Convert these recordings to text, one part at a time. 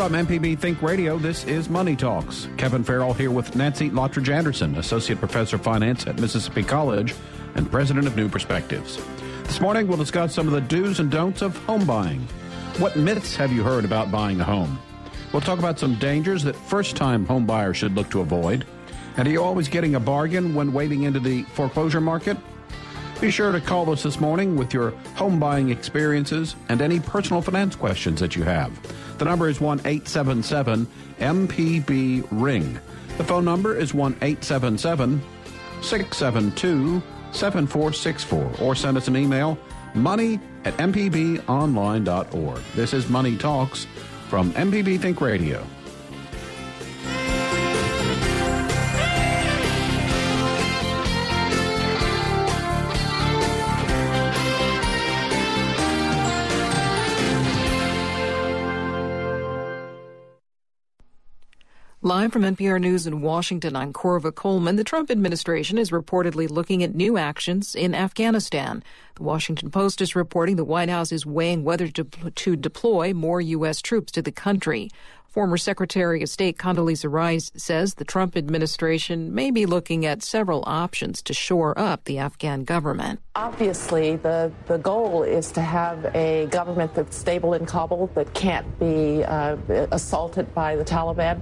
From MPB Think Radio, this is Money Talks. Kevin Farrell here with Nancy Lottridge Anderson, Associate Professor of Finance at Mississippi College and President of New Perspectives. This morning, we'll discuss some of the do's and don'ts of home buying. What myths have you heard about buying a home? We'll talk about some dangers that first time home buyers should look to avoid. And are you always getting a bargain when wading into the foreclosure market? Be sure to call us this morning with your home buying experiences and any personal finance questions that you have. The number is 1 877 MPB Ring. The phone number is 1 877 672 7464 or send us an email money at mpbonline.org. This is Money Talks from MPB Think Radio. Live from NPR News in Washington, I'm Korva Coleman. The Trump administration is reportedly looking at new actions in Afghanistan. The Washington Post is reporting the White House is weighing whether to, to deploy more U.S. troops to the country. Former Secretary of State Condoleezza Rice says the Trump administration may be looking at several options to shore up the Afghan government. Obviously, the, the goal is to have a government that's stable in Kabul that can't be uh, assaulted by the Taliban.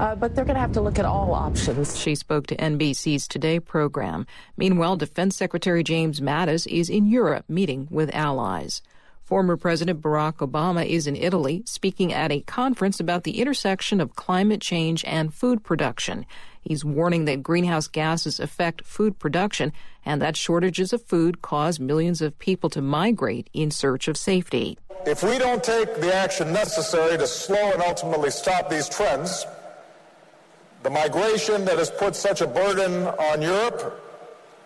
Uh, but they're going to have to look at all options. She spoke to NBC's Today program. Meanwhile, Defense Secretary James Mattis is in Europe meeting with allies. Former President Barack Obama is in Italy speaking at a conference about the intersection of climate change and food production. He's warning that greenhouse gases affect food production and that shortages of food cause millions of people to migrate in search of safety. If we don't take the action necessary to slow and ultimately stop these trends, the migration that has put such a burden on Europe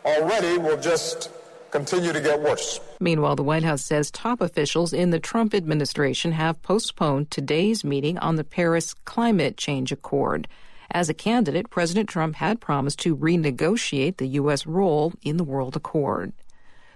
already will just continue to get worse. Meanwhile, the White House says top officials in the Trump administration have postponed today's meeting on the Paris Climate Change Accord. As a candidate, President Trump had promised to renegotiate the U.S. role in the World Accord.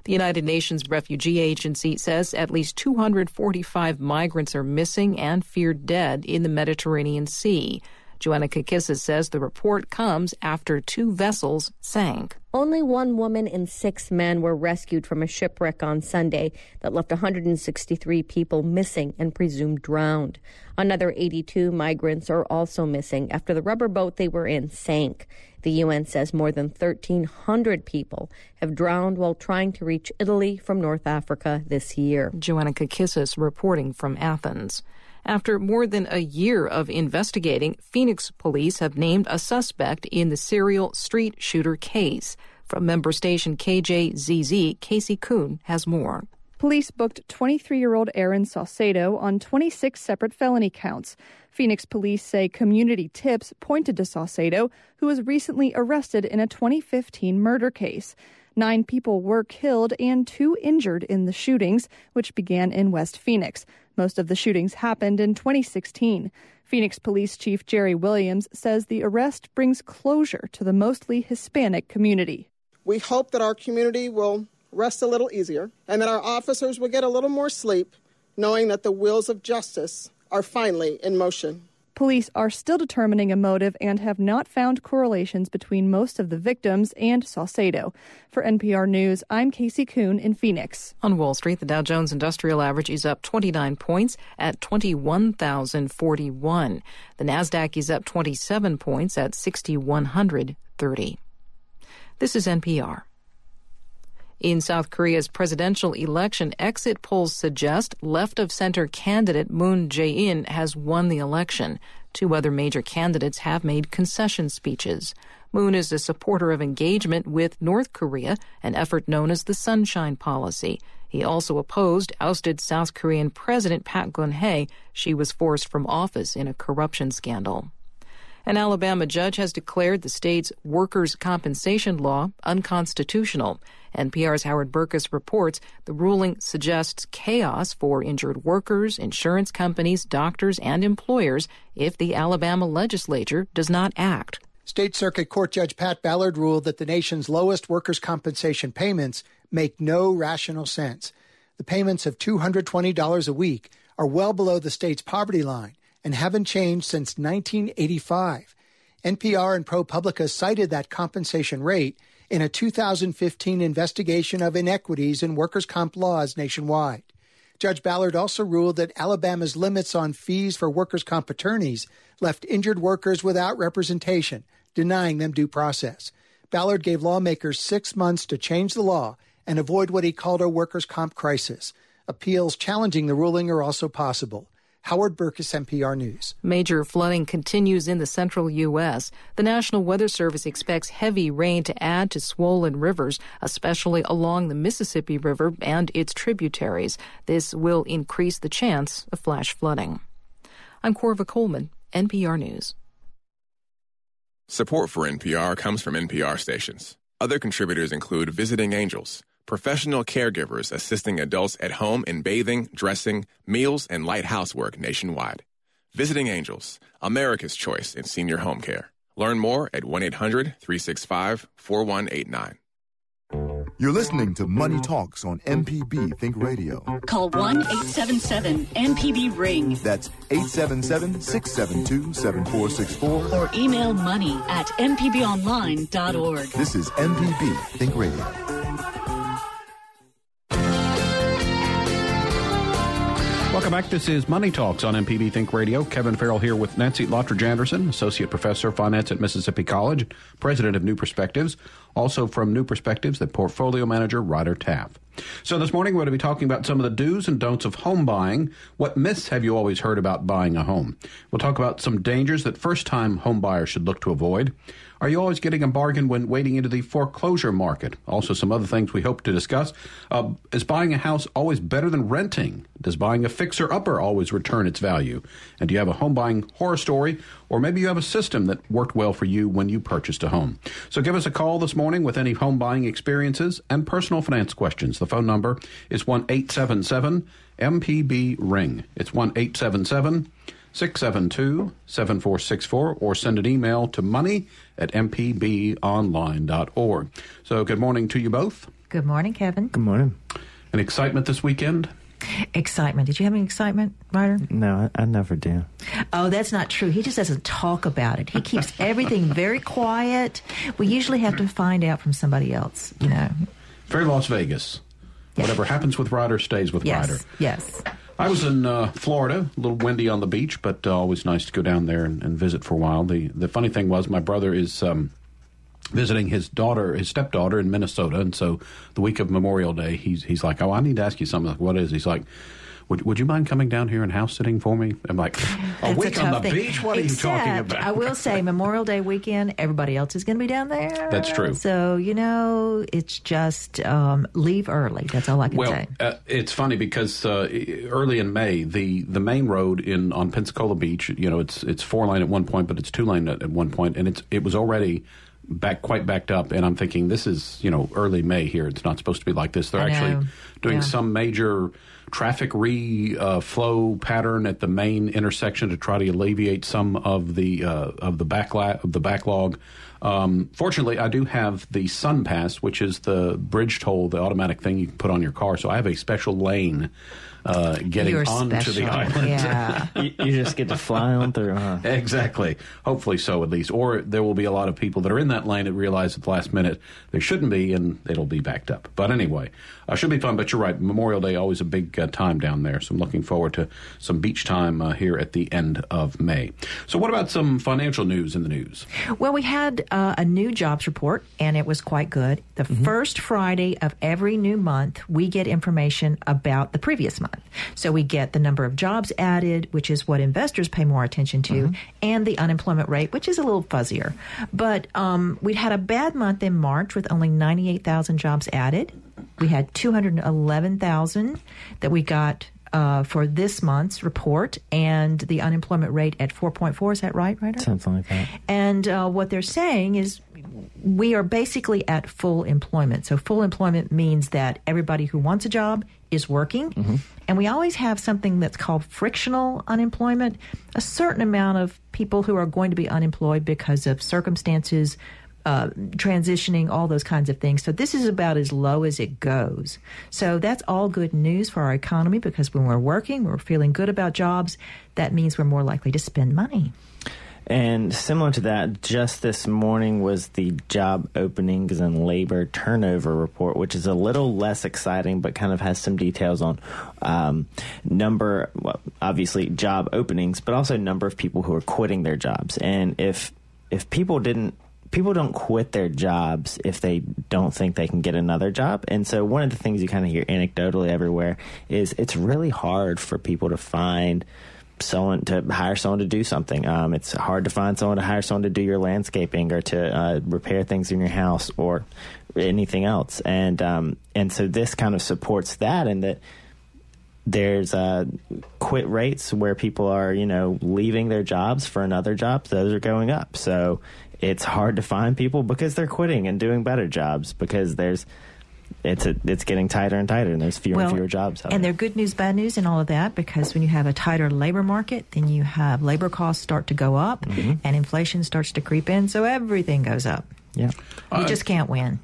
The United Nations Refugee Agency says at least 245 migrants are missing and feared dead in the Mediterranean Sea. Joanna Kakissis says the report comes after two vessels sank. Only one woman and six men were rescued from a shipwreck on Sunday that left 163 people missing and presumed drowned. Another 82 migrants are also missing after the rubber boat they were in sank. The UN says more than 1,300 people have drowned while trying to reach Italy from North Africa this year. Joanna Kakissis reporting from Athens. After more than a year of investigating, Phoenix police have named a suspect in the serial street shooter case. From member station KJZZ, Casey Kuhn has more. Police booked 23 year old Aaron Saucedo on 26 separate felony counts. Phoenix police say community tips pointed to Saucedo, who was recently arrested in a 2015 murder case. Nine people were killed and two injured in the shootings, which began in West Phoenix. Most of the shootings happened in 2016. Phoenix Police Chief Jerry Williams says the arrest brings closure to the mostly Hispanic community. We hope that our community will rest a little easier and that our officers will get a little more sleep knowing that the wheels of justice are finally in motion. Police are still determining a motive and have not found correlations between most of the victims and Saucedo. For NPR News, I'm Casey Kuhn in Phoenix. On Wall Street, the Dow Jones Industrial Average is up 29 points at 21,041. The Nasdaq is up 27 points at 6,130. This is NPR. In South Korea's presidential election, exit polls suggest left of center candidate Moon Jae-in has won the election. Two other major candidates have made concession speeches. Moon is a supporter of engagement with North Korea, an effort known as the Sunshine Policy. He also opposed ousted South Korean President Park Geun-hye. She was forced from office in a corruption scandal. An Alabama judge has declared the state's workers' compensation law unconstitutional. NPR's Howard Berkes reports the ruling suggests chaos for injured workers, insurance companies, doctors, and employers if the Alabama legislature does not act. State Circuit Court Judge Pat Ballard ruled that the nation's lowest workers' compensation payments make no rational sense. The payments of $220 a week are well below the state's poverty line and haven't changed since 1985. NPR and ProPublica cited that compensation rate in a 2015 investigation of inequities in workers' comp laws nationwide. Judge Ballard also ruled that Alabama's limits on fees for workers' comp attorneys left injured workers without representation, denying them due process. Ballard gave lawmakers six months to change the law and avoid what he called a workers' comp crisis. Appeals challenging the ruling are also possible. Howard Berkes, NPR News. Major flooding continues in the central U.S. The National Weather Service expects heavy rain to add to swollen rivers, especially along the Mississippi River and its tributaries. This will increase the chance of flash flooding. I'm Korva Coleman, NPR News. Support for NPR comes from NPR stations. Other contributors include Visiting Angels professional caregivers assisting adults at home in bathing, dressing, meals, and light housework nationwide. Visiting Angels, America's choice in senior home care. Learn more at 1 800 365 4189. You're listening to Money Talks on MPB Think Radio. Call 1 877 MPB Ring. That's 877 672 7464. Or email money at MPBOnline.org. This is MPB Think Radio. Welcome back. This is Money Talks on MPB Think Radio. Kevin Farrell here with Nancy Lottridge Anderson, Associate Professor of Finance at Mississippi College, President of New Perspectives. Also from New Perspectives, the Portfolio Manager, Ryder Taff. So this morning we're going to be talking about some of the do's and don'ts of home buying. What myths have you always heard about buying a home? We'll talk about some dangers that first-time home buyers should look to avoid. Are you always getting a bargain when wading into the foreclosure market? Also, some other things we hope to discuss. Uh, is buying a house always better than renting? Does buying a fixer upper always return its value? And do you have a home buying horror story? Or maybe you have a system that worked well for you when you purchased a home. So give us a call this morning with any home buying experiences and personal finance questions. The phone number is 1 877 MPB Ring. It's 1 877 672 7464 or send an email to money at mpbonline.org. So, good morning to you both. Good morning, Kevin. Good morning. An excitement this weekend? Excitement. Did you have any excitement, Ryder? No, I, I, never do. Oh, that's not true. He just doesn't talk about it. He keeps everything very quiet. We usually have to find out from somebody else, you know. Very Las Vegas. Yes. Whatever happens with Ryder stays with yes. Ryder. Yes. I was in uh, Florida, a little windy on the beach, but uh, always nice to go down there and, and, visit for a while. The the funny thing was, my brother is um, visiting his daughter, his stepdaughter in Minnesota, and so the week of Memorial Day, he's he's like, "Oh, I need to ask you something." Like, what is? He's like, would, would you mind coming down here and house sitting for me? I'm like, a week a on the thing. beach? What Except, are you talking about? I will say, Memorial Day weekend, everybody else is going to be down there. That's true. So, you know, it's just um, leave early. That's all I can well, say. Uh, it's funny because uh, early in May, the, the main road in on Pensacola Beach, you know, it's it's four lane at one point, but it's two lane at, at one point, and it's it was already back quite backed up and i'm thinking this is you know early may here it's not supposed to be like this they're actually doing yeah. some major traffic reflow uh, pattern at the main intersection to try to alleviate some of the uh, of the backlog of the backlog. Um, fortunately, I do have the Sun Pass, which is the bridge toll, the automatic thing you can put on your car. So I have a special lane uh, getting You're onto special. the island. Yeah. you, you, just get to fly on through, huh? Exactly. Hopefully so, at least. Or there will be a lot of people that are in that lane that realize at the last minute they shouldn't be, and it'll be backed up. But anyway, uh, should be fun. But you're right. Memorial Day always a big uh, time down there, so I'm looking forward to some beach time uh, here at the end of May. So, what about some financial news in the news? Well, we had uh, a new jobs report, and it was quite good. The mm-hmm. first Friday of every new month, we get information about the previous month. So we get the number of jobs added, which is what investors pay more attention to, mm-hmm. and the unemployment rate, which is a little fuzzier. But um, we had a bad month in March with only 98,000 jobs added. We had 211,000 that we got uh, for this month's report, and the unemployment rate at 4.4. Is that right, Ryder? Something like that. And uh, what they're saying is we are basically at full employment. So full employment means that everybody who wants a job is working. Mm-hmm. And we always have something that's called frictional unemployment, a certain amount of people who are going to be unemployed because of circumstances uh, transitioning, all those kinds of things. So this is about as low as it goes. So that's all good news for our economy because when we're working, we're feeling good about jobs. That means we're more likely to spend money. And similar to that, just this morning was the job openings and labor turnover report, which is a little less exciting, but kind of has some details on um, number, well, obviously job openings, but also number of people who are quitting their jobs. And if if people didn't people don't quit their jobs if they don't think they can get another job. And so one of the things you kind of hear anecdotally everywhere is it's really hard for people to find someone to hire someone to do something. Um, it's hard to find someone to hire someone to do your landscaping or to uh, repair things in your house or anything else. And um, and so this kind of supports that, and that there's uh, quit rates where people are you know leaving their jobs for another job. Those are going up. So it's hard to find people because they're quitting and doing better jobs because there's it's a, it's getting tighter and tighter, and there's fewer well, and fewer jobs. and there are good news, bad news, and all of that because when you have a tighter labor market, then you have labor costs start to go up, mm-hmm. and inflation starts to creep in, so everything goes up. Yeah, you uh, just can't win.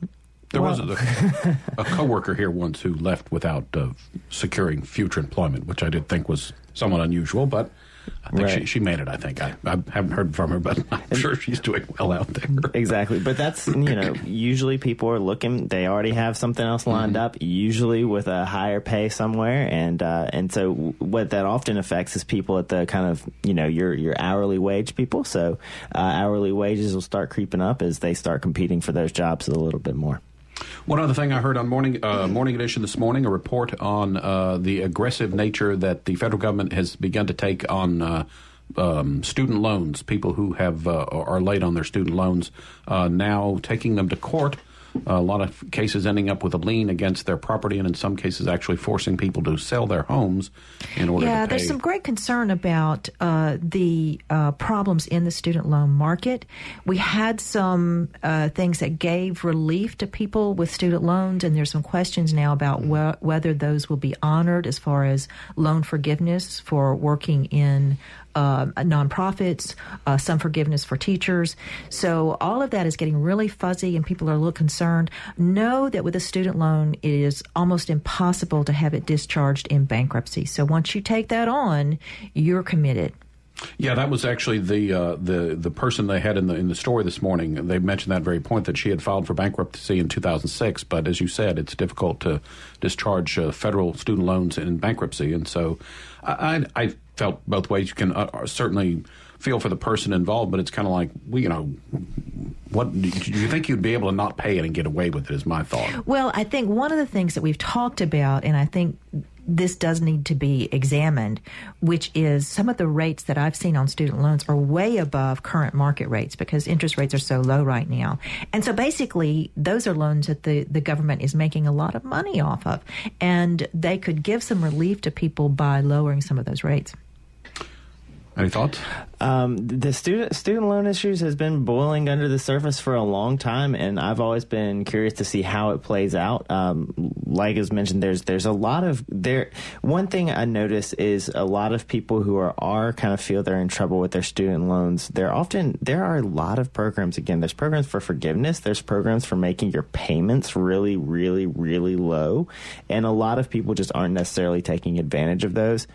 There well, was a, a coworker here once who left without uh, securing future employment, which I did think was somewhat unusual, but I think right. she, she made it. I think I, I haven't heard from her, but I'm and, sure she's doing well out there. Exactly, but that's you know usually people are looking. They already have something else lined mm-hmm. up, usually with a higher pay somewhere, and uh, and so what that often affects is people at the kind of you know your your hourly wage people. So uh, hourly wages will start creeping up as they start competing for those jobs a little bit more. One other thing I heard on morning uh, morning edition this morning, a report on uh, the aggressive nature that the federal government has begun to take on. Uh, um, student loans, people who have uh, are late on their student loans, uh, now taking them to court a lot of cases ending up with a lien against their property, and in some cases, actually forcing people to sell their homes in order yeah, there's some great concern about uh, the uh, problems in the student loan market. We had some uh, things that gave relief to people with student loans, and there's some questions now about wh- whether those will be honored as far as loan forgiveness for working in uh, nonprofits, uh, some forgiveness for teachers. So all of that is getting really fuzzy, and people are a little concerned. Know that with a student loan, it is almost impossible to have it discharged in bankruptcy. So once you take that on, you're committed. Yeah, that was actually the uh, the the person they had in the in the story this morning. They mentioned that very point that she had filed for bankruptcy in 2006, but as you said, it's difficult to discharge uh, federal student loans in bankruptcy, and so I, I felt both ways. You can uh, uh, certainly feel for the person involved, but it's kind of like, well, you know, what do you think you'd be able to not pay it and get away with it? Is my thought. Well, I think one of the things that we've talked about, and I think this does need to be examined, which is some of the rates that I've seen on student loans are way above current market rates because interest rates are so low right now. And so basically, those are loans that the, the government is making a lot of money off of. And they could give some relief to people by lowering some of those rates. Any thoughts? Um, the student student loan issues has been boiling under the surface for a long time, and I've always been curious to see how it plays out. Um, like as mentioned, there's there's a lot of there. One thing I notice is a lot of people who are are kind of feel they're in trouble with their student loans. There often there are a lot of programs. Again, there's programs for forgiveness. There's programs for making your payments really, really, really low, and a lot of people just aren't necessarily taking advantage of those.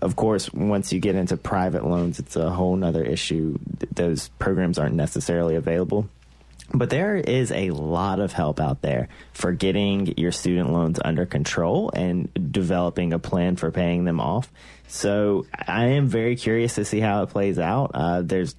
Of course, once you get into private loans, it's a whole nother issue. Those programs aren't necessarily available. But there is a lot of help out there for getting your student loans under control and developing a plan for paying them off. So I am very curious to see how it plays out. Uh, there's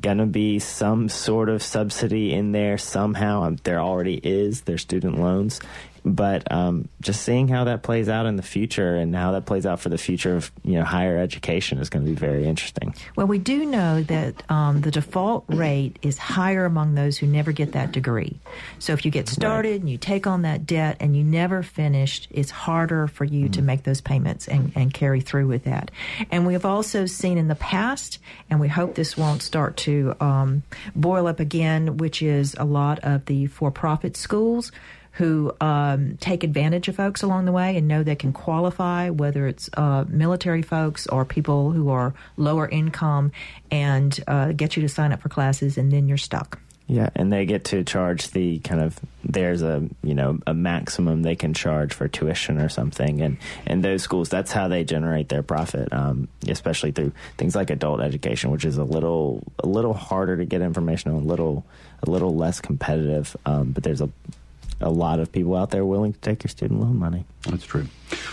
going to be some sort of subsidy in there somehow. Um, there already is. There's student loans. But um, just seeing how that plays out in the future and how that plays out for the future of you know higher education is going to be very interesting. Well, we do know that um, the default rate is higher among those who never get that degree. So if you get started right. and you take on that debt and you never finished, it's harder for you mm-hmm. to make those payments and, and carry through with that. And we have also seen in the past, and we hope this won't start to um, boil up again, which is a lot of the for-profit schools who um, take advantage of folks along the way and know they can qualify, whether it's uh, military folks or people who are lower income, and uh, get you to sign up for classes, and then you're stuck. Yeah, and they get to charge the kind of there's a you know a maximum they can charge for tuition or something, and and those schools that's how they generate their profit, um, especially through things like adult education, which is a little a little harder to get information on, a little a little less competitive, um, but there's a a lot of people out there willing to take your student loan money. That's true.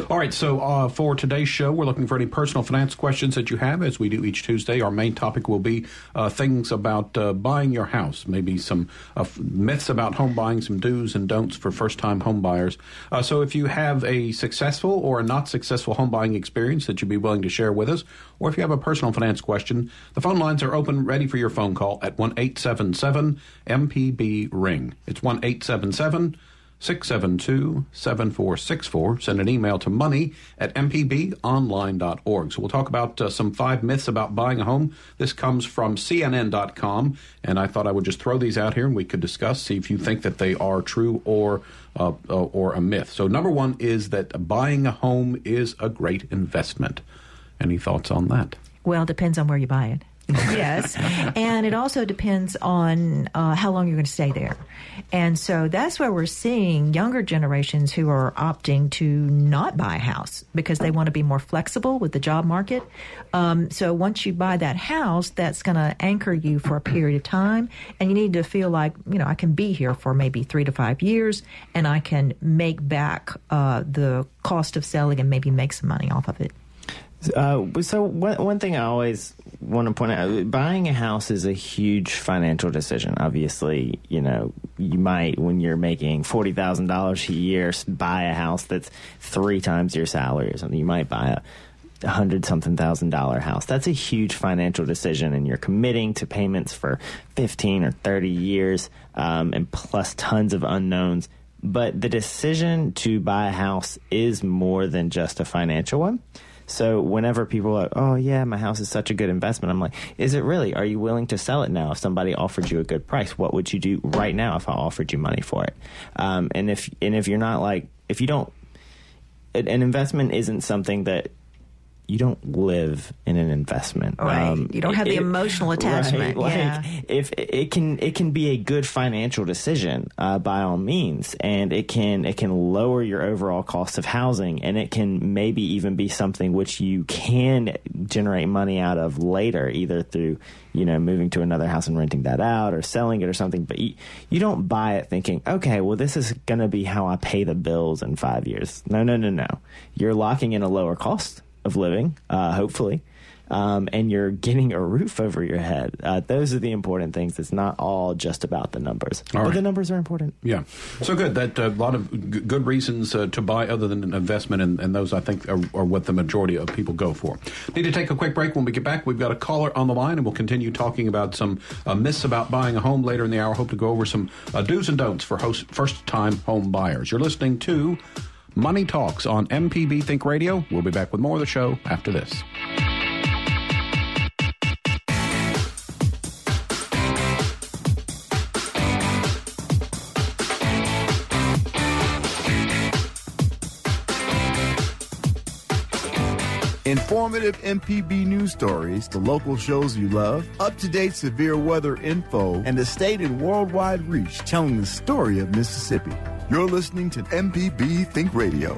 All right, so uh, for today's show, we're looking for any personal finance questions that you have, as we do each Tuesday. Our main topic will be uh, things about uh, buying your house, maybe some uh, myths about home buying, some do's and don'ts for first time home buyers. Uh, so if you have a successful or a not successful home buying experience that you'd be willing to share with us, or if you have a personal finance question, the phone lines are open, ready for your phone call at 1 877 MPB Ring. It's 1 877 672 7464. Send an email to money at mpbonline.org. So we'll talk about uh, some five myths about buying a home. This comes from CNN.com, and I thought I would just throw these out here and we could discuss, see if you think that they are true or, uh, uh, or a myth. So, number one is that buying a home is a great investment. Any thoughts on that? Well, depends on where you buy it. yes. And it also depends on uh, how long you're going to stay there. And so that's where we're seeing younger generations who are opting to not buy a house because they want to be more flexible with the job market. Um, so once you buy that house, that's going to anchor you for a period of time. And you need to feel like, you know, I can be here for maybe three to five years and I can make back uh, the cost of selling and maybe make some money off of it. Uh, so one, one thing I always want to point out, buying a house is a huge financial decision. Obviously, you know, you might, when you're making $40,000 a year, buy a house that's three times your salary or something. You might buy a hundred something thousand dollar house. That's a huge financial decision, and you're committing to payments for 15 or 30 years, um, and plus tons of unknowns. But the decision to buy a house is more than just a financial one. So whenever people are, like, oh yeah, my house is such a good investment, I'm like, is it really? Are you willing to sell it now? If somebody offered you a good price, what would you do right now if I offered you money for it? Um, and if and if you're not like, if you don't, an investment isn't something that you don't live in an investment. Right. Um, you don't have it, the emotional attachment. Right? Yeah. If it can, it can be a good financial decision uh, by all means, and it can it can lower your overall cost of housing, and it can maybe even be something which you can generate money out of later, either through you know moving to another house and renting that out, or selling it, or something. But you, you don't buy it thinking, okay, well this is going to be how I pay the bills in five years. No, no, no, no. You're locking in a lower cost of living, uh, hopefully. Um, and you're getting a roof over your head. Uh, those are the important things. It's not all just about the numbers, all but right. the numbers are important. Yeah, so good. That a uh, lot of g- good reasons uh, to buy other than an investment, and, and those I think are, are, what the majority of people go for. Need to take a quick break. When we get back, we've got a caller on the line, and we'll continue talking about some uh, myths about buying a home later in the hour. Hope to go over some uh, do's and don'ts for host, first-time home buyers. You're listening to Money Talks on MPB Think Radio. We'll be back with more of the show after this. Informative MPB news stories, the local shows you love, up to date severe weather info, and the state and worldwide reach telling the story of Mississippi. You're listening to MPB Think Radio.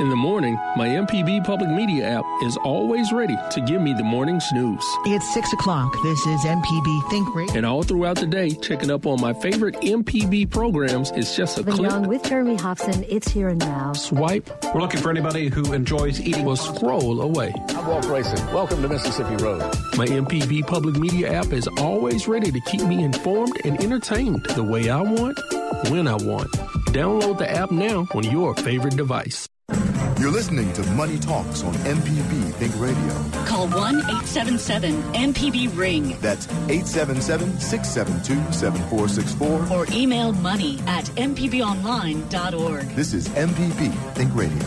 In the morning, my MPB public media app is always ready to give me the morning snooze. It's 6 o'clock. This is MPB Think Radio. And all throughout the day, checking up on my favorite MPB programs is just a the click. Young with Jeremy Hobson, it's here and now. Swipe. We're looking for anybody who enjoys eating. Will scroll away. I'm Walt Grayson. Welcome to Mississippi Road. My MPB public media app is always ready to keep me informed and entertained the way I want, when I want. Download the app now on your favorite device. You're listening to Money Talks on MPB Think Radio. Call 1 877 MPB Ring. That's 877 672 7464. Or email money at MPBOnline.org. This is MPB Think Radio.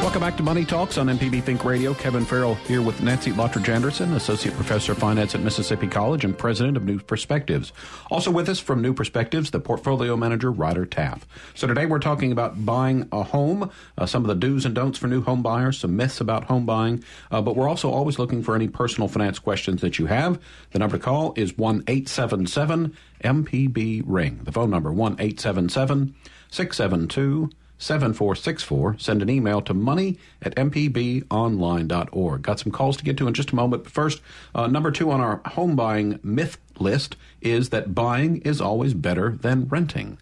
Welcome back to Money Talks on MPB Think Radio. Kevin Farrell here with Nancy Lottridge Anderson, Associate Professor of Finance at Mississippi College and President of New Perspectives. Also with us from New Perspectives, the Portfolio Manager, Ryder Taff. So today we're talking about buying a home, uh, some of the do's and don'ts for new home buyers, some myths about home buying, uh, but we're also always looking for any personal finance questions that you have. The number to call is 1 877 MPB Ring. The phone number 1 877 672 7464. Send an email to money at mpbonline.org. Got some calls to get to in just a moment. But first, uh, number two on our home buying myth list is that buying is always better than renting.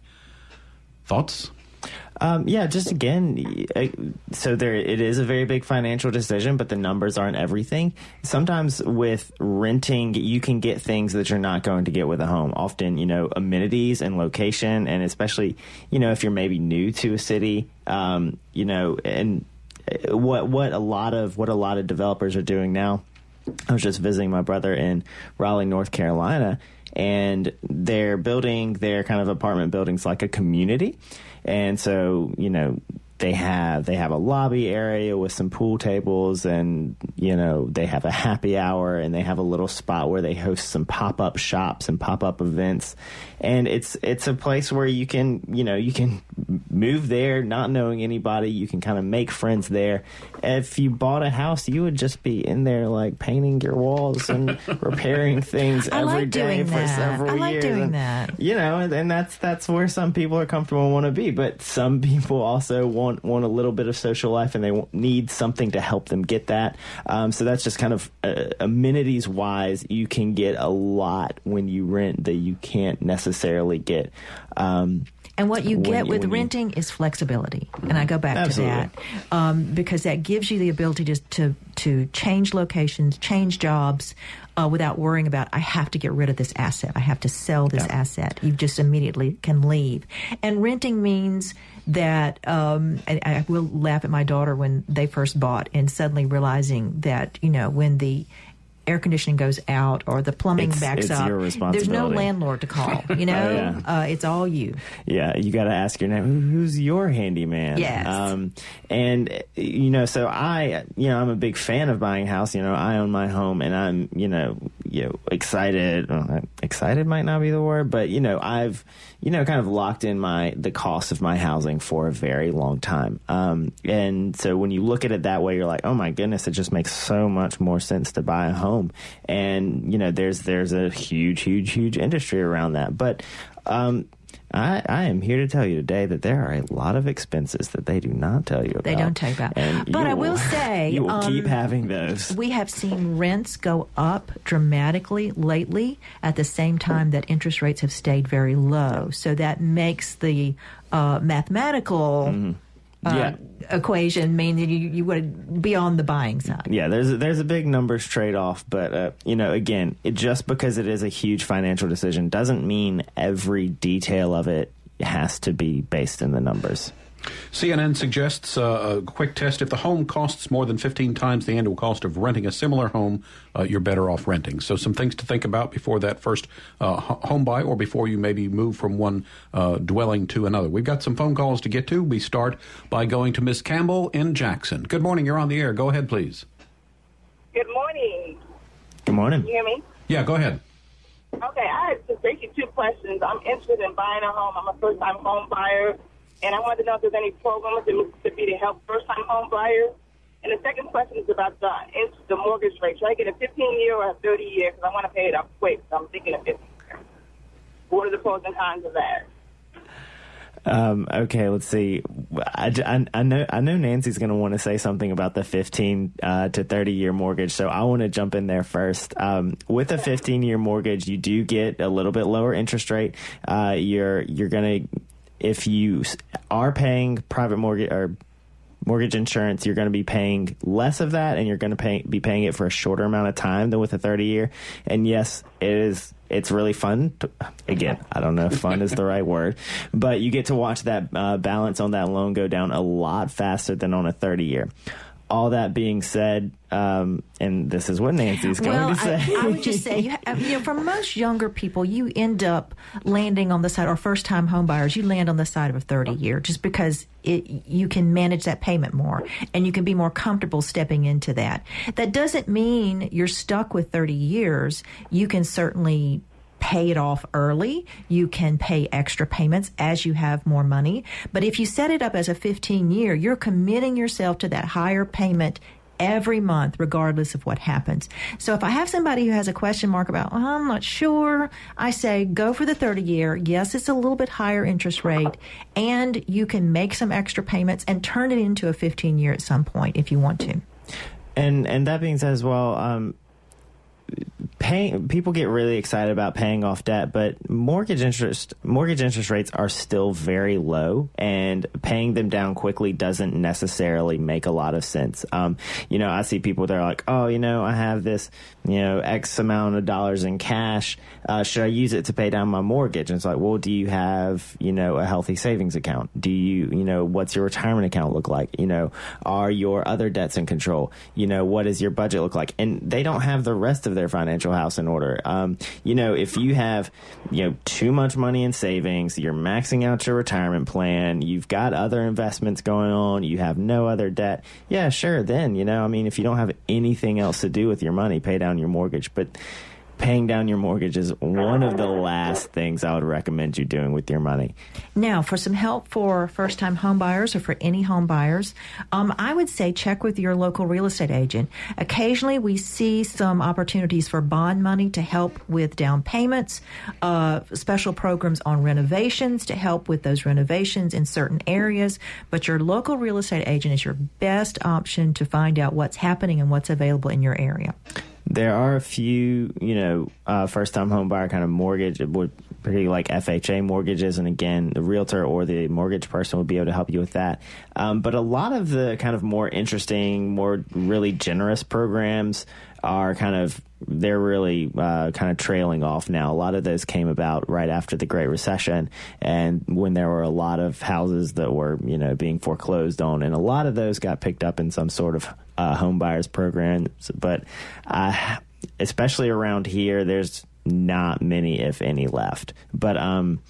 Thoughts? Um, yeah, just again, so there it is a very big financial decision, but the numbers aren't everything. Sometimes with renting, you can get things that you're not going to get with a home. Often, you know, amenities and location, and especially, you know, if you're maybe new to a city, um, you know, and what what a lot of what a lot of developers are doing now. I was just visiting my brother in Raleigh, North Carolina, and they're building their kind of apartment buildings like a community. And so, you know, they have they have a lobby area with some pool tables and you know they have a happy hour and they have a little spot where they host some pop-up shops and pop-up events. And it's it's a place where you can you know you can move there not knowing anybody. You can kind of make friends there. If you bought a house you would just be in there like painting your walls and repairing things every like day for that. several I like years doing and, that. you know and, and that's that's where some people are comfortable and want to be. But some people also want want a little bit of social life and they need something to help them get that. Um, so that's just kind of uh, amenities wise you can get a lot when you rent that you can't necessarily get. Um, And what you get you- with when you- renting is flexibility, and I go back Absolutely. to that um, because that gives you the ability to to, to change locations, change jobs. Uh, without worrying about, I have to get rid of this asset. I have to sell this asset. You just immediately can leave. And renting means that um, I, I will laugh at my daughter when they first bought and suddenly realizing that you know when the air conditioning goes out or the plumbing It's- backs it's up, there's no landlord to call. You know, Oh, yeah. uh, it's all you. Yeah, you got to ask your name. Who's your handyman? Yes. Um, and you know, so I, you know, I'm a big fan of buying a house. You know, I own my home, and I'm, you know, you know, excited. excited might not be the word, but you know, I've, you know, kind of locked in my the cost of my housing for a very long time. Um, and so when you look at it that way, you're like, oh my goodness, it just makes so much more sense to buy a home. And you know, there's there's a huge, huge, huge industry around that, but. Um, I, I am here to tell you today that there are a lot of expenses that they do not tell you about. They don't tell you about. And But you I will say, you will um, keep having those. We have seen rents go up dramatically lately at the same time that interest rates have stayed very low. So that makes the uh, mathematical uh. Yeah. equation mean that you, you would be on the buying side. Yeah, there's a, there's a big numbers trade off, but uh, you know, again, it, just because it is a huge financial decision doesn't mean every detail of it has to be based in the numbers. CNN suggests uh, a quick test. If the home costs more than 15 times the annual cost of renting a similar home, uh, you're better off renting. So, some things to think about before that first uh, home buy or before you maybe move from one uh, dwelling to another. We've got some phone calls to get to. We start by going to Miss Campbell in Jackson. Good morning. You're on the air. Go ahead, please. Good morning. Good morning. Can you hear me? Yeah, go ahead. Okay, I have just basically two questions. I'm interested in buying a home. I'm a first time home buyer, and I wanted to know if there's any programs in Mississippi to help first time home buyers. And the second question is about the the mortgage rate. Should I get a 15 year or a 30 year? Because I want to pay it up quick. So I'm thinking of 15 years. What are the pros and cons of that? Um, okay, let's see. I, I, I know I know Nancy's going to want to say something about the 15 uh, to 30 year mortgage, so I want to jump in there first. Um, with a 15 year mortgage, you do get a little bit lower interest rate. Uh, you're you're going to if you are paying private mortgage or mortgage insurance, you're going to be paying less of that, and you're going to pay, be paying it for a shorter amount of time than with a 30 year. And yes, it is. It's really fun. To, again, I don't know if fun is the right word, but you get to watch that uh, balance on that loan go down a lot faster than on a 30 year. All that being said, um, and this is what Nancy's going well, to say. I, I would just say, you, have, you know, for most younger people, you end up landing on the side, or first time home buyers, you land on the side of a 30 year just because it, you can manage that payment more and you can be more comfortable stepping into that. That doesn't mean you're stuck with 30 years. You can certainly pay it off early. You can pay extra payments as you have more money. But if you set it up as a 15 year, you're committing yourself to that higher payment every month, regardless of what happens. So if I have somebody who has a question mark about, oh, I'm not sure, I say go for the 30 year. Yes, it's a little bit higher interest rate, and you can make some extra payments and turn it into a 15 year at some point if you want to. And and that being said as well, um, paying people get really excited about paying off debt, but mortgage interest mortgage interest rates are still very low, and paying them down quickly doesn't necessarily make a lot of sense. Um, you know, I see people that are like, oh, you know, I have this, you know, X amount of dollars in cash. Uh, should I use it to pay down my mortgage? And it's like, well, do you have, you know, a healthy savings account? Do you, you know, what's your retirement account look like? You know, are your other debts in control? You know, what does your budget look like? And they don't have the rest of their financial house in order. Um, you know, if you have, you know, too much money in savings, you're maxing out your retirement plan, you've got other investments going on, you have no other debt. Yeah, sure. Then, you know, I mean, if you don't have anything else to do with your money, pay down your mortgage. But paying down your mortgage is one of the last things I would recommend you doing with your money. Now, for some help for first time homebuyers or for any home buyers, um, I would say check with your local real estate agent. Occasionally, we see some opportunities for bond money to help with down payments, uh, special programs on renovations to help with those renovations in certain areas. But your local real estate agent is your best option to find out what's happening and what's available in your area. There are a few, you know, uh, first time home buyer kind of mortgage, pretty like FHA mortgages. And again, the realtor or the mortgage person would be able to help you with that. Um, but a lot of the kind of more interesting, more really generous programs are kind of they're really uh, kind of trailing off now. A lot of those came about right after the Great Recession, and when there were a lot of houses that were you know being foreclosed on, and a lot of those got picked up in some sort of uh, home buyers programs. But uh, especially around here, there's not many, if any, left. But um,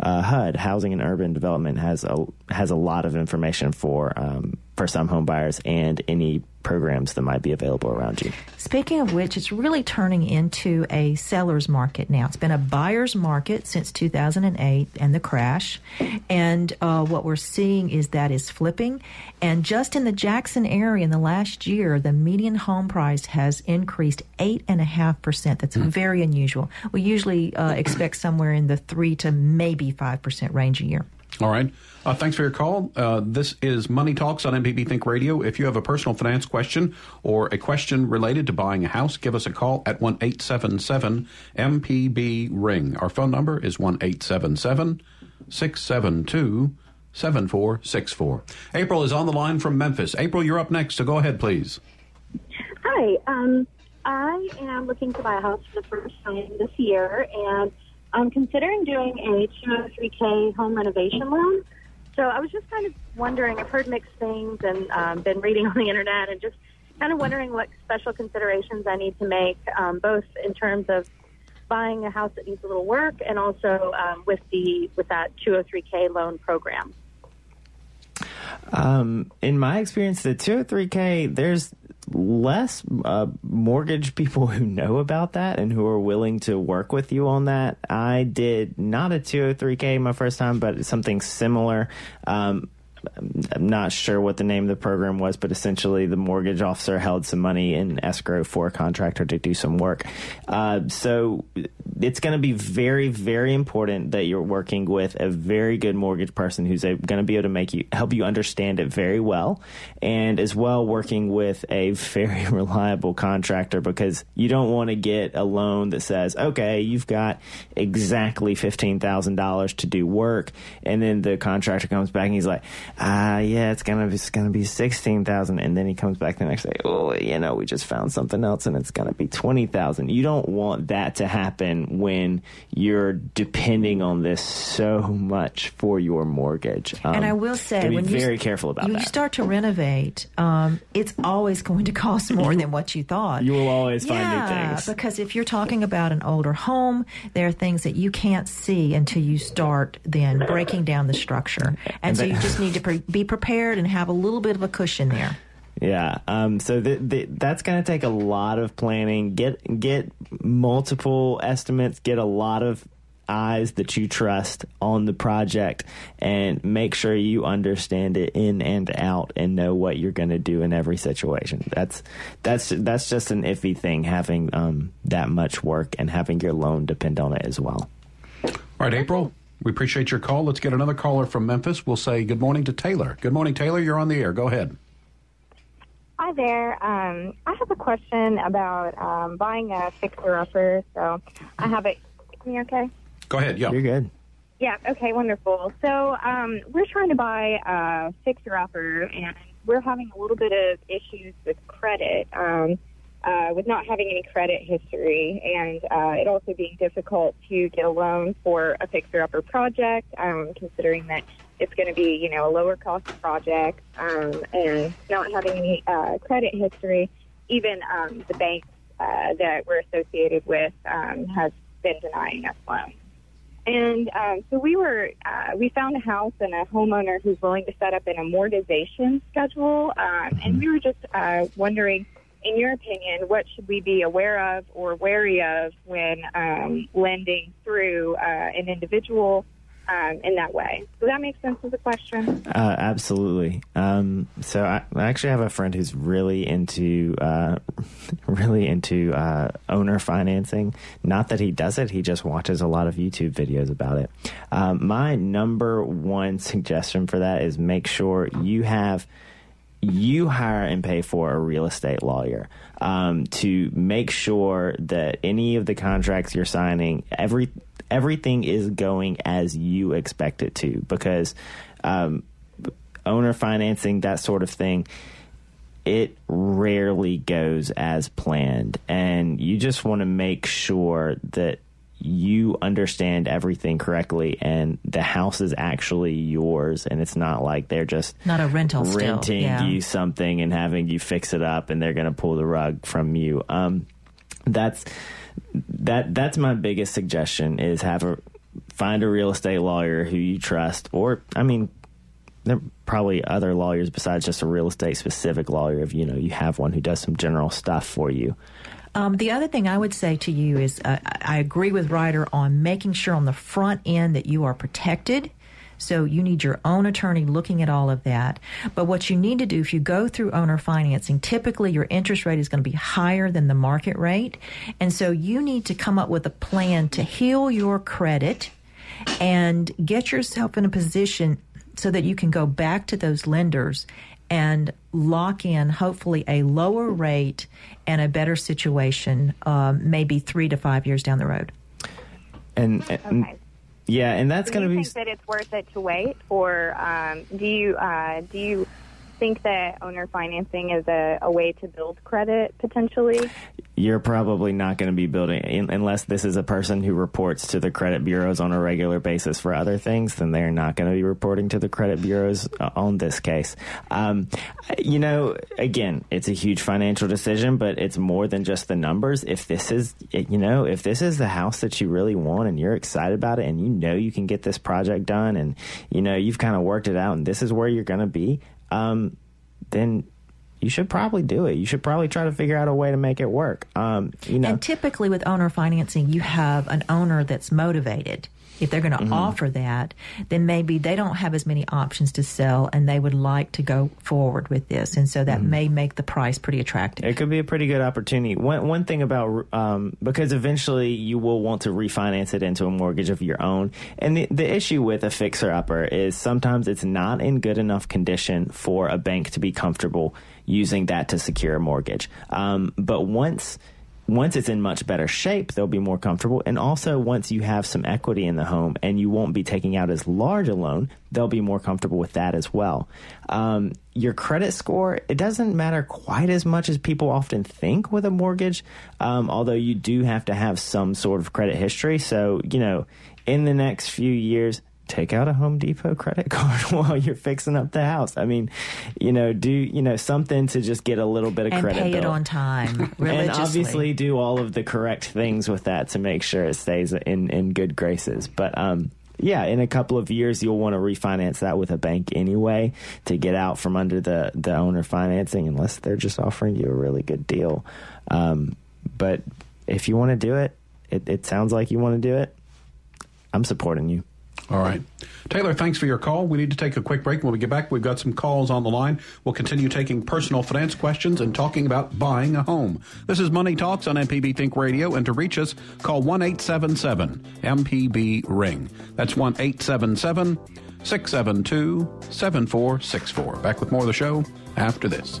uh, HUD, Housing and Urban Development, has a has a lot of information for um, for some home buyers and any programs that might be available around you. Speaking of which, it's really turning into a seller's market now. It's been a buyer's market since 2008 and the crash. And uh, what we're seeing is that is flipping. And just in the Jackson area in the last year, the median home price has increased 8.5%. That's mm. very unusual. We usually uh, expect somewhere in the 3 to maybe 5% range a year. All right. Uh, thanks for your call. Uh, this is Money Talks on MPB Think Radio. If you have a personal finance question or a question related to buying a house, give us a call at 1 877 MPB Ring. Our phone number is 1 877 672 7464. April is on the line from Memphis. April, you're up next, so go ahead, please. Hi. Um, I am looking to buy a house for the first time this year, and I'm considering doing a 203K home renovation loan. So I was just kind of wondering, I've heard mixed things and um, been reading on the internet and just kind of wondering what special considerations I need to make, um, both in terms of buying a house that needs a little work and also um, with the with that 203k loan program. Um, in my experience, the 203k, there's less uh, mortgage people who know about that and who are willing to work with you on that. I did not a 203k my first time, but something similar. Um, I'm not sure what the name of the program was, but essentially the mortgage officer held some money in escrow for a contractor to do some work. Uh, so it's going to be very, very important that you're working with a very good mortgage person who's going to be able to make you help you understand it very well, and as well working with a very reliable contractor because you don't want to get a loan that says, okay, you've got exactly fifteen thousand dollars to do work, and then the contractor comes back and he's like, ah, yeah, it's gonna be, it's gonna be sixteen thousand, and then he comes back the next day, oh, you know, we just found something else, and it's gonna be twenty thousand. You don't want that to happen happen when you're depending on this so much for your mortgage. Um, and I will say, be very you, careful about when that. you start to renovate, um, it's always going to cost more than what you thought. You will always find new things. because if you're talking about an older home, there are things that you can't see until you start then breaking down the structure, and, And so that- you just need to pre- be prepared and have a little bit of a cushion there. Yeah. Um, so th- th- that's going to take a lot of planning. Get get multiple estimates. Get a lot of eyes that you trust on the project, and make sure you understand it in and out, and know what you're going to do in every situation. That's that's that's just an iffy thing having um, that much work and having your loan depend on it as well. All right, April, we appreciate your call. Let's get another caller from Memphis. We'll say good morning to Taylor. Good morning, Taylor. You're on the air. Go ahead. Hi there. Um, I have a question about um, buying a fixer-upper. So I have it. Can you okay? Go ahead. Yeah. You're good. Yeah. Okay. Wonderful. So um, we're trying to buy a fixer-upper, and we're having a little bit of issues with credit, um, uh, with not having any credit history, and uh, it also being difficult to get a loan for a fixer-upper project, um, considering that it's going to be, you know, a lower cost project, um, and not having any uh, credit history. Even um, the banks uh, that we're associated with um, have been denying us loans. And um, so we were, uh, we found a house and a homeowner who's willing to set up an amortization schedule. Um, and we were just uh, wondering, in your opinion, what should we be aware of or wary of when um, lending through uh, an individual um, in that way? Does that make sense as a question? Uh, absolutely. Um, so I, I actually have a friend who's really into uh, really into uh, owner financing. Not that he does it; he just watches a lot of YouTube videos about it. Um, my number one suggestion for that is make sure you have you hire and pay for a real estate lawyer um, to make sure that any of the contracts you're signing, every everything is going as you expect it to. Because um, owner financing, that sort of thing, it rarely goes as planned, and you just want to make sure that you understand everything correctly and the house is actually yours and it's not like they're just Not a rental still, renting yeah. you something and having you fix it up and they're going to pull the rug from you um that's that that's my biggest suggestion is have a find a real estate lawyer who you trust or i mean there are probably other lawyers besides just a real estate specific lawyer if you know you have one who does some general stuff for you Um, the other thing I would say to you is uh, I I agree with Ryder on making sure on the front end that you are protected. So you need your own attorney looking at all of that. But what you need to do if you go through owner financing, typically your interest rate is going to be higher than the market rate. And so you need to come up with a plan to heal your credit and get yourself in a position so that you can go back to those lenders and lock in hopefully a lower rate and a better situation um, maybe three to five years down the road. And, and yeah and that's going to you be think that it's worth it to wait, or um, do you uh, do you think that owner financing is a, a way to build credit potentially? you're probably not going to be building in, unless this is a person who reports to the credit bureaus on a regular basis for other things then they're not going to be reporting to the credit bureaus uh, on this case um, you know again it's a huge financial decision but it's more than just the numbers if this is you know if this is the house that you really want and you're excited about it and you know you can get this project done and you know you've kind of worked it out and this is where you're going to be um, then you should probably do it. You should probably try to figure out a way to make it work. Um, you know, and typically with owner financing you have an owner that's motivated if they're going to Mhm. offer that then maybe they don't have as many options to sell and they would like to go forward with this and so that may make the price pretty attractive it could be a pretty good opportunity. One one thing about um, because eventually you will want to refinance it into a mortgage of your own, and the the issue with a fixer upper is sometimes it's not in good enough condition for a bank to be comfortable using that to secure a mortgage. Um, but once once it's in much better shape, they'll be more comfortable. And also, once you have some equity in the home and you won't be taking out as large a loan, they'll be more comfortable with that as well. Um, your credit score, it doesn't matter quite as much as people often think with a mortgage, um, although you do have to have some sort of credit history. So, you know, in the next few years, take out a Home Depot credit card while you're fixing up the house. I mean, you know, do you know something to just get a little bit of and credit pay it on time and obviously do all of the correct things with that to make sure it stays in in good graces. But um yeah, in a couple of years you'll want to refinance that with a bank anyway to get out from under the the owner financing unless they're just offering you a really good deal. Um but if you want to do it, it, it sounds like you want to do it. I'm supporting you. All right. Taylor, thanks for your call. We need to take a quick break. When we get back, we've got some calls on the line. We'll continue taking personal finance questions and talking about buying a home. This is Money Talks on MPB Think Radio, and to reach us, call 1 877 MPB Ring. That's 1 877 672 7464. Back with more of the show after this.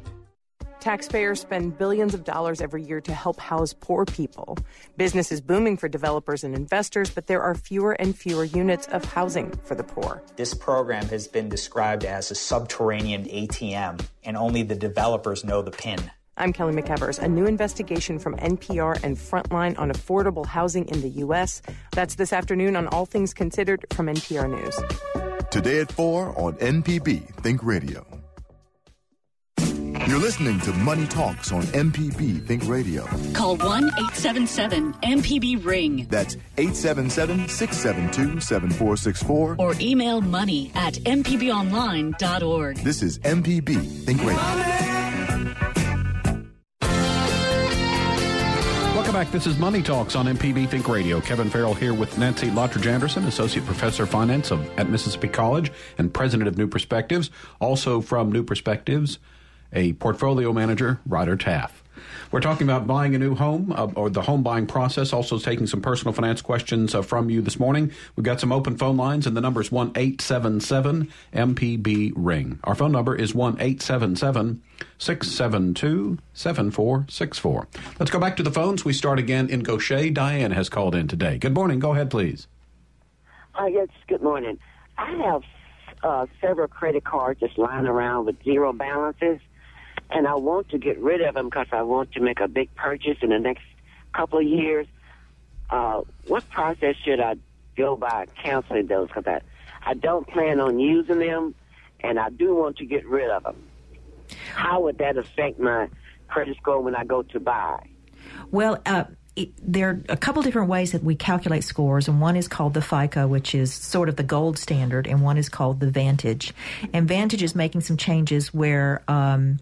Taxpayers spend billions of dollars every year to help house poor people. Business is booming for developers and investors, but there are fewer and fewer units of housing for the poor. This program has been described as a subterranean ATM, and only the developers know the PIN. I'm Kelly McEvers. A new investigation from NPR and Frontline on affordable housing in the U.S. That's this afternoon on All Things Considered from NPR News. Today at 4 on MPB Think Radio. You're listening to Money Talks on MPB Think Radio. Call 1 877 MPB Ring That's 877 672 7464. or email money at MPBOnline.org. This is MPB Think Radio. Welcome back. This is Money Talks on MPB Think Radio. Kevin Farrell here with Nancy Lottridge Anderson, Associate Professor of Finance of, at Mississippi College and President of New Perspectives. Also from New Perspectives, a portfolio manager, Ryder Taff. We're talking about buying a new home uh, or the home buying process, also taking some personal finance questions uh, from you this morning. We've got some open phone lines, and the number is 1 877 MPB Ring. Our phone number is 1 877 672 7464. Let's go back to the phones. We start again in Gautier. Diane has called in today. Good morning. Go ahead, please. Uh, yes, good morning. I have uh, several credit cards just lying around with zero balances, and I want to get rid of them because I want to make a big purchase in the next couple of years. Uh, what process should I go by canceling those? Because I, I don't plan on using them, and I do want to get rid of them. How would that affect my credit score when I go to buy? Well, uh, it, there are a couple different ways that we calculate scores, and one is called the FICO, which is sort of the gold standard, and one is called the Vantage. And Vantage is making some changes where um,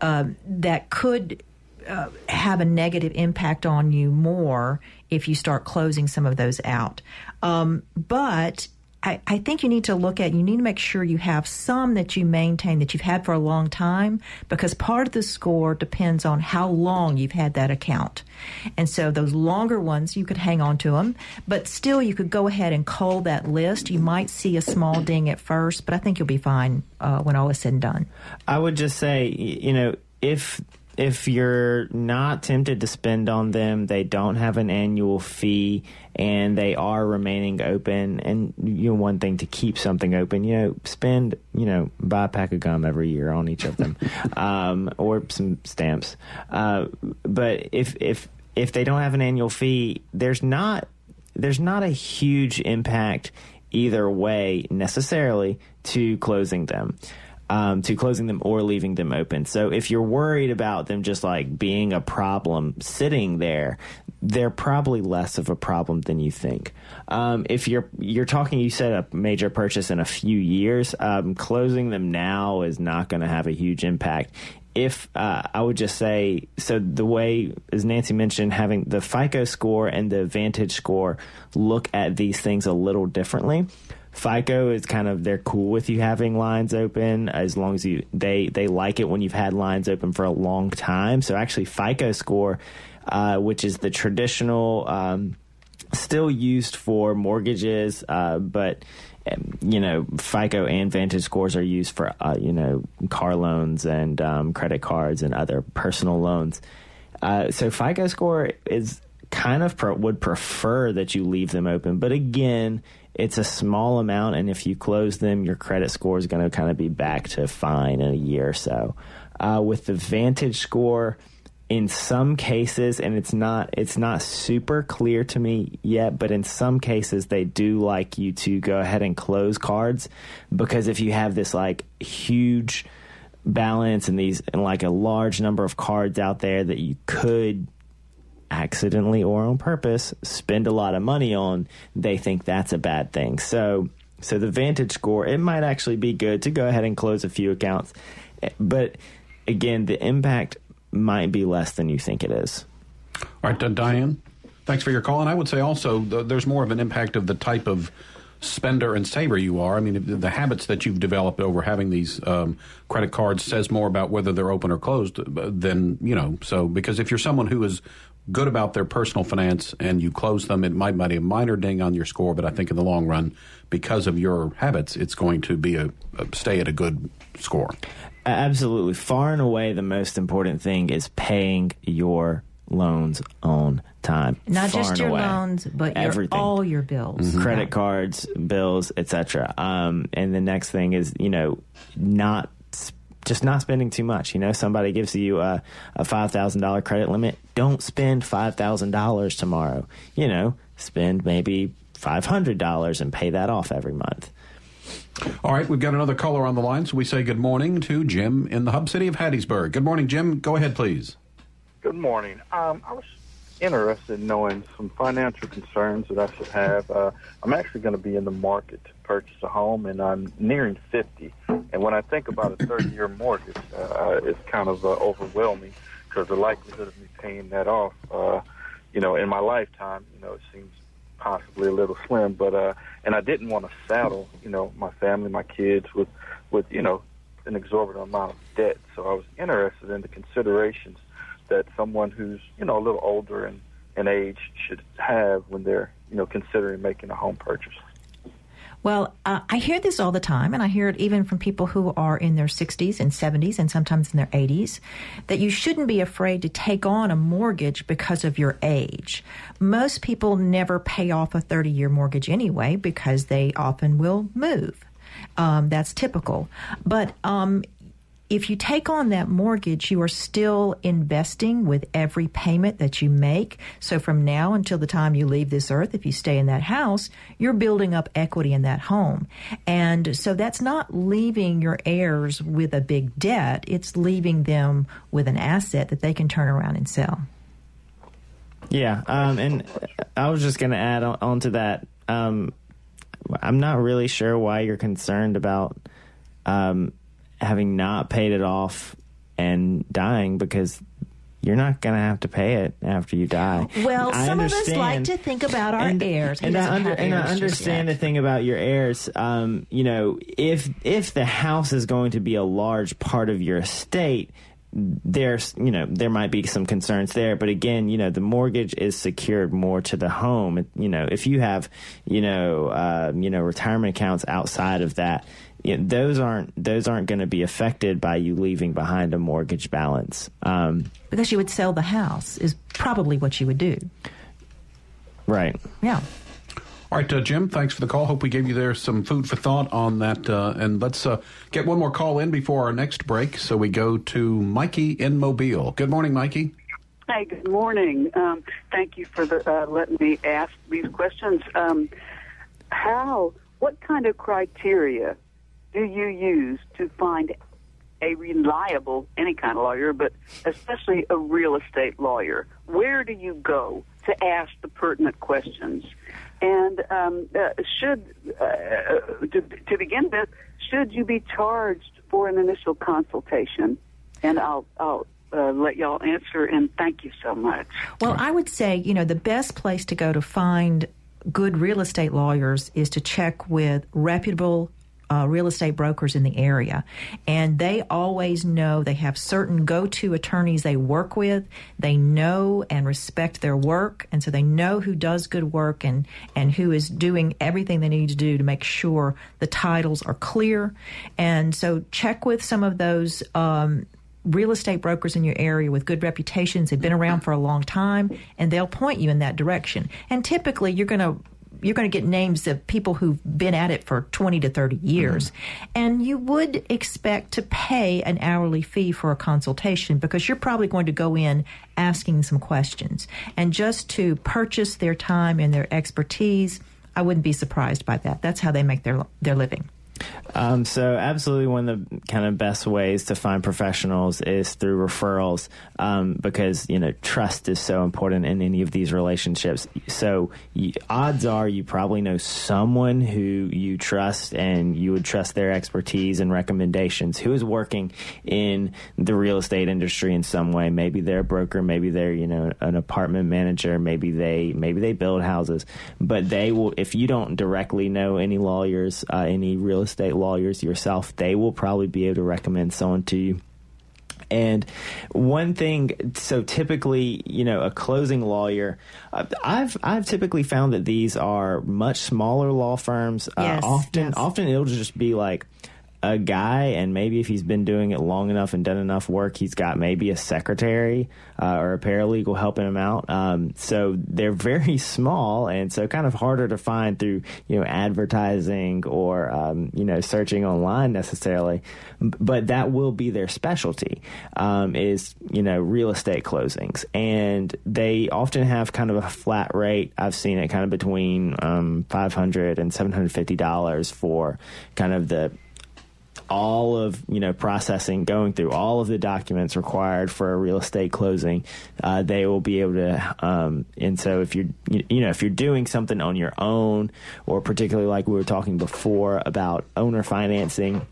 uh, that could uh, have a negative impact on you more if you start closing some of those out. Um, but I, I think you need to look at, you need to make sure you have some that you maintain that you've had for a long time because part of the score depends on how long you've had that account. And so those longer ones, you could hang on to them, but still you could go ahead and cull that list. You might see a small ding at first, but I think you'll be fine uh, when all is said and done. I would just say, you know, if if you're not tempted to spend on them, they don't have an annual fee and they are remaining open. And you know, one thing to keep something open, you know, spend, you know, buy a pack of gum every year on each of them, um, or some stamps. Uh, but if if if they don't have an annual fee, there's not there's not a huge impact either way necessarily to closing them. Um, to closing them or leaving them open. So if you're worried about them just like being a problem sitting there, they're probably less of a problem than you think. Um, if you're you're talking, you said a major purchase in a few years, um, closing them now is not going to have a huge impact. If uh, I would just say, so the way, as Nancy mentioned, having the FICO score and the Vantage score look at these things a little differently. FICO is kind of they're cool with you having lines open as long as you they they like it when you've had lines open for a long time. So actually, FICO score, uh, which is the traditional, um, still used for mortgages, uh, but um, you know FICO and Vantage scores are used for uh, you know car loans and um, credit cards and other personal loans. Uh, so FICO score is kind of pro- would prefer that you leave them open, but again it's a small amount, and if you close them, your credit score is going to kind of be back to fine in a year or so. Uh, with the Vantage score, in some cases, and it's not it's not super clear to me yet, but in some cases they do like you to go ahead and close cards because if you have this like huge balance and these and like a large number of cards out there that you could accidentally or on purpose spend a lot of money on, they think that's a bad thing. So, so the Vantage score, it might actually be good to go ahead and close a few accounts, but again, the impact might be less than you think it is. All right, uh, Diane, thanks for your call. And I would say also the, there's more of an impact of the type of spender and saver you are. I mean, the habits that you've developed over having these um, credit cards says more about whether they're open or closed than, you know, so because if you're someone who is good about their personal finance and you close them, it might be a minor ding on your score, but I think in the long run, because of your habits, it's going to be a, a stay at a good score. Absolutely. Far and away, the most important thing is paying your loans on time. Not Far just your away. loans, but your, everything. all your bills. Mm-hmm. credit cards, bills, etc. Um, and the next thing is, you know, not just not spending too much. You know, somebody gives you a, a five thousand dollar credit limit. Don't spend five thousand dollars tomorrow. You know, spend maybe five hundred dollars and pay that off every month. All right, we've got another caller on the line, so we say good morning to Jim in the hub city of Hattiesburg. Good morning, Jim. Go ahead, please. Good morning. Um, I was interested in knowing some financial concerns that I should have. Uh, I'm actually going to be in the market to purchase a home, and I'm nearing 50. And when I think about a 30 year mortgage, uh, it's kind of uh, overwhelming because the likelihood of me paying that off, uh, you know, in my lifetime, you know, it seems possibly a little slim. But, uh, and I didn't want to saddle, you know, my family, my kids with, with, you know, an exorbitant amount of debt. So I was interested in the considerations that someone who's you know a little older in, in age should have when they're you know considering making a home purchase. Well, uh, I hear this all the time, and I hear it even from people who are in their 60s and 70s and sometimes in their 80s, that you shouldn't be afraid to take on a mortgage because of your age. Most people never pay off a 30 year mortgage anyway because they often will move. Um, that's typical. But um, if you take on that mortgage, you are still investing with every payment that you make. So from now until the time you leave this earth, if you stay in that house, you're building up equity in that home. And so that's not leaving your heirs with a big debt. It's leaving them with an asset that they can turn around and sell. Yeah. Um, and I was just going to add on, on to that. Um, I'm not really sure why you're concerned about, um, having not paid it off and dying because you're not going to have to pay it after you die. Well, I some of us like to think about our and, heirs. He and I, under, have and I understand the thing about your heirs. Um, you know, if if the house is going to be a large part of your estate, there's you know there might be some concerns there. But again, you know, the mortgage is secured more to the home. You know, if you have you know uh, you know retirement accounts outside of that. You know, those aren't those aren't going to be affected by you leaving behind a mortgage balance. Um, because you would sell the house is probably what you would do. right. Yeah. All right, uh, Jim, thanks for the call. Hope we gave you there some food for thought on that. Uh, and let's uh, get one more call in before our next break. So we go to Mikey in Mobile. Good morning, Mikey. Hi, good morning. Um, thank you for the, uh, letting me ask these questions. Um, how, what kind of criteria do you use to find a reliable, any kind of lawyer, but especially a real estate lawyer? Where do you go to ask the pertinent questions? And um, uh, should, uh, to, to begin with, should you be charged for an initial consultation? And I'll, I'll uh, let y'all answer. And thank you so much. Well, I would say, you know, the best place to go to find good real estate lawyers is to check with reputable uh, real estate brokers in the area. And they always know they have certain go to attorneys they work with. They know and respect their work. And so they know who does good work and, and who is doing everything they need to do to make sure the titles are clear. And so check with some of those. Um, real estate brokers in your area with good reputations. They've been around for a long time and they'll point you in that direction. And typically you're going to you're going to get names of people who've been at it for 20 to 30 years. Mm-hmm. And you would expect to pay an hourly fee for a consultation because you're probably going to go in asking some questions. And just to purchase their time and their expertise, I wouldn't be surprised by that. That's how they make their their living. Um, so, absolutely, one of the kind of best ways to find professionals is through referrals um, because you know trust is so important in any of these relationships. So, you, odds are you probably know someone who you trust and you would trust their expertise and recommendations who is working in the real estate industry in some way. Maybe they're a broker, maybe they're you know an apartment manager, maybe they maybe they build houses, but they will. If you don't directly know any lawyers, uh, any real estate lawyers yourself, they will probably be able to recommend someone to you. And one thing, so typically, you know, a closing lawyer, I've I've typically found that these are much smaller law firms. Uh, yes, uh, often, yes. often it'll just be like a guy, and maybe if he's been doing it long enough and done enough work, he's got maybe a secretary uh, or a paralegal helping him out. Um, so they're very small, and so kind of harder to find through you know advertising or um, you know searching online necessarily. But that will be their specialty um, is you know real estate closings, and they often have kind of a flat rate. I've seen it kind of between um, five hundred and seven hundred fifty dollars for kind of the all of you know processing, going through all of the documents required for a real estate closing, uh, they will be able to. Um, and so if you're you, know if you're doing something on your own, or particularly like we were talking before about owner financing,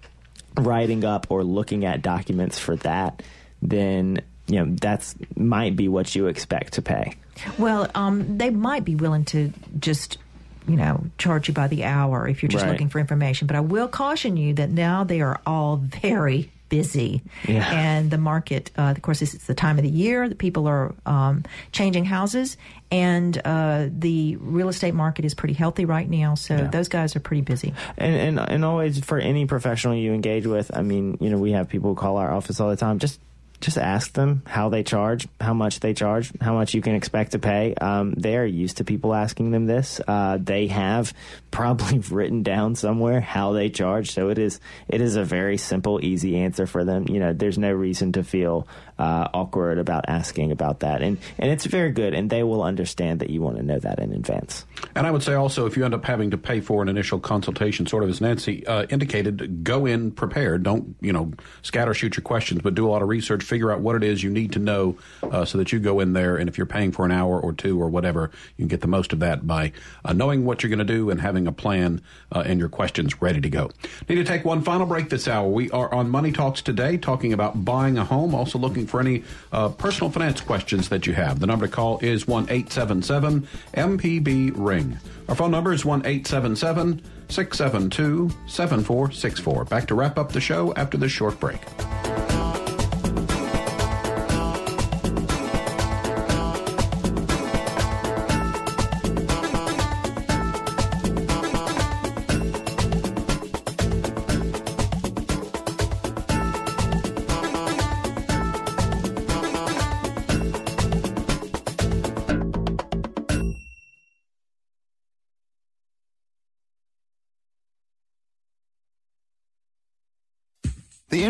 writing up or looking at documents for that, then you know that's might be what you expect to pay. Well, um, they might be willing to just you know, charge you by the hour if you're just right. looking for information. But I will caution you that now they are all very busy. Yeah. And the market, uh, of course, it's the time of the year that people are um, changing houses, and uh, the real estate market is pretty healthy right now. So yeah. those guys are pretty busy. And, and and always for any professional you engage with, I mean, you know, we have people call our office all the time. Just just ask them how they charge, how much they charge, how much you can expect to pay. Um, they are used to people asking them this. Uh, they have probably written down somewhere how they charge, so it is it is a very simple, easy answer for them. You know, there's no reason to feel uh, awkward about asking about that, and and it's very good, and they will understand that you want to know that in advance. And I would say also, if you end up having to pay for an initial consultation, sort of as Nancy uh, indicated, go in prepared. Don't you know scatter shoot your questions, but do a lot of research figure out what it is you need to know uh, so that you go in there and if you're paying for an hour or two or whatever, you can get the most of that by uh, knowing what you're going to do and having a plan uh, and your questions ready to go. Need to take one final break this hour. We are on Money Talks today talking about buying a home, also looking for any uh, personal finance questions that you have. The number to call is 1 877 MPB Ring. Our phone number is 1 877 672 7464. Back to wrap up the show after this short break.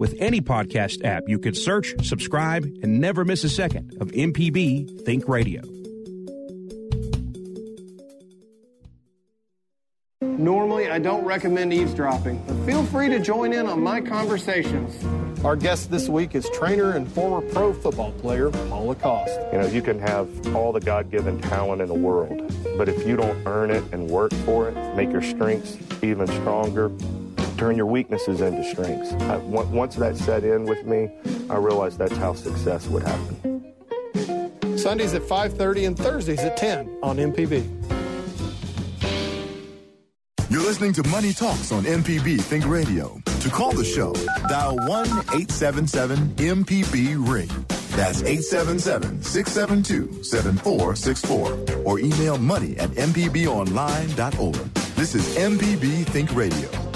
With any podcast app, you can search, subscribe, and never miss a second of MPB Think Radio. Normally, I don't recommend eavesdropping, but feel free to join in on my conversations. Our guest this week is trainer and former pro football player Paul Lacoste. You know, you can have all the God given talent in the world, but if you don't earn it and work for it, make your strengths even stronger, turn your weaknesses into strengths. I, once that set in with me, I realized that's how success would happen. Sundays at 5:30 and Thursdays at 10 on MPB. You're listening to Money Talks on MPB Think Radio. To call the show, dial 1 877 MPB Ring. That's 877 672 7464. Or email money at MPBOnline.org. This is MPB Think Radio.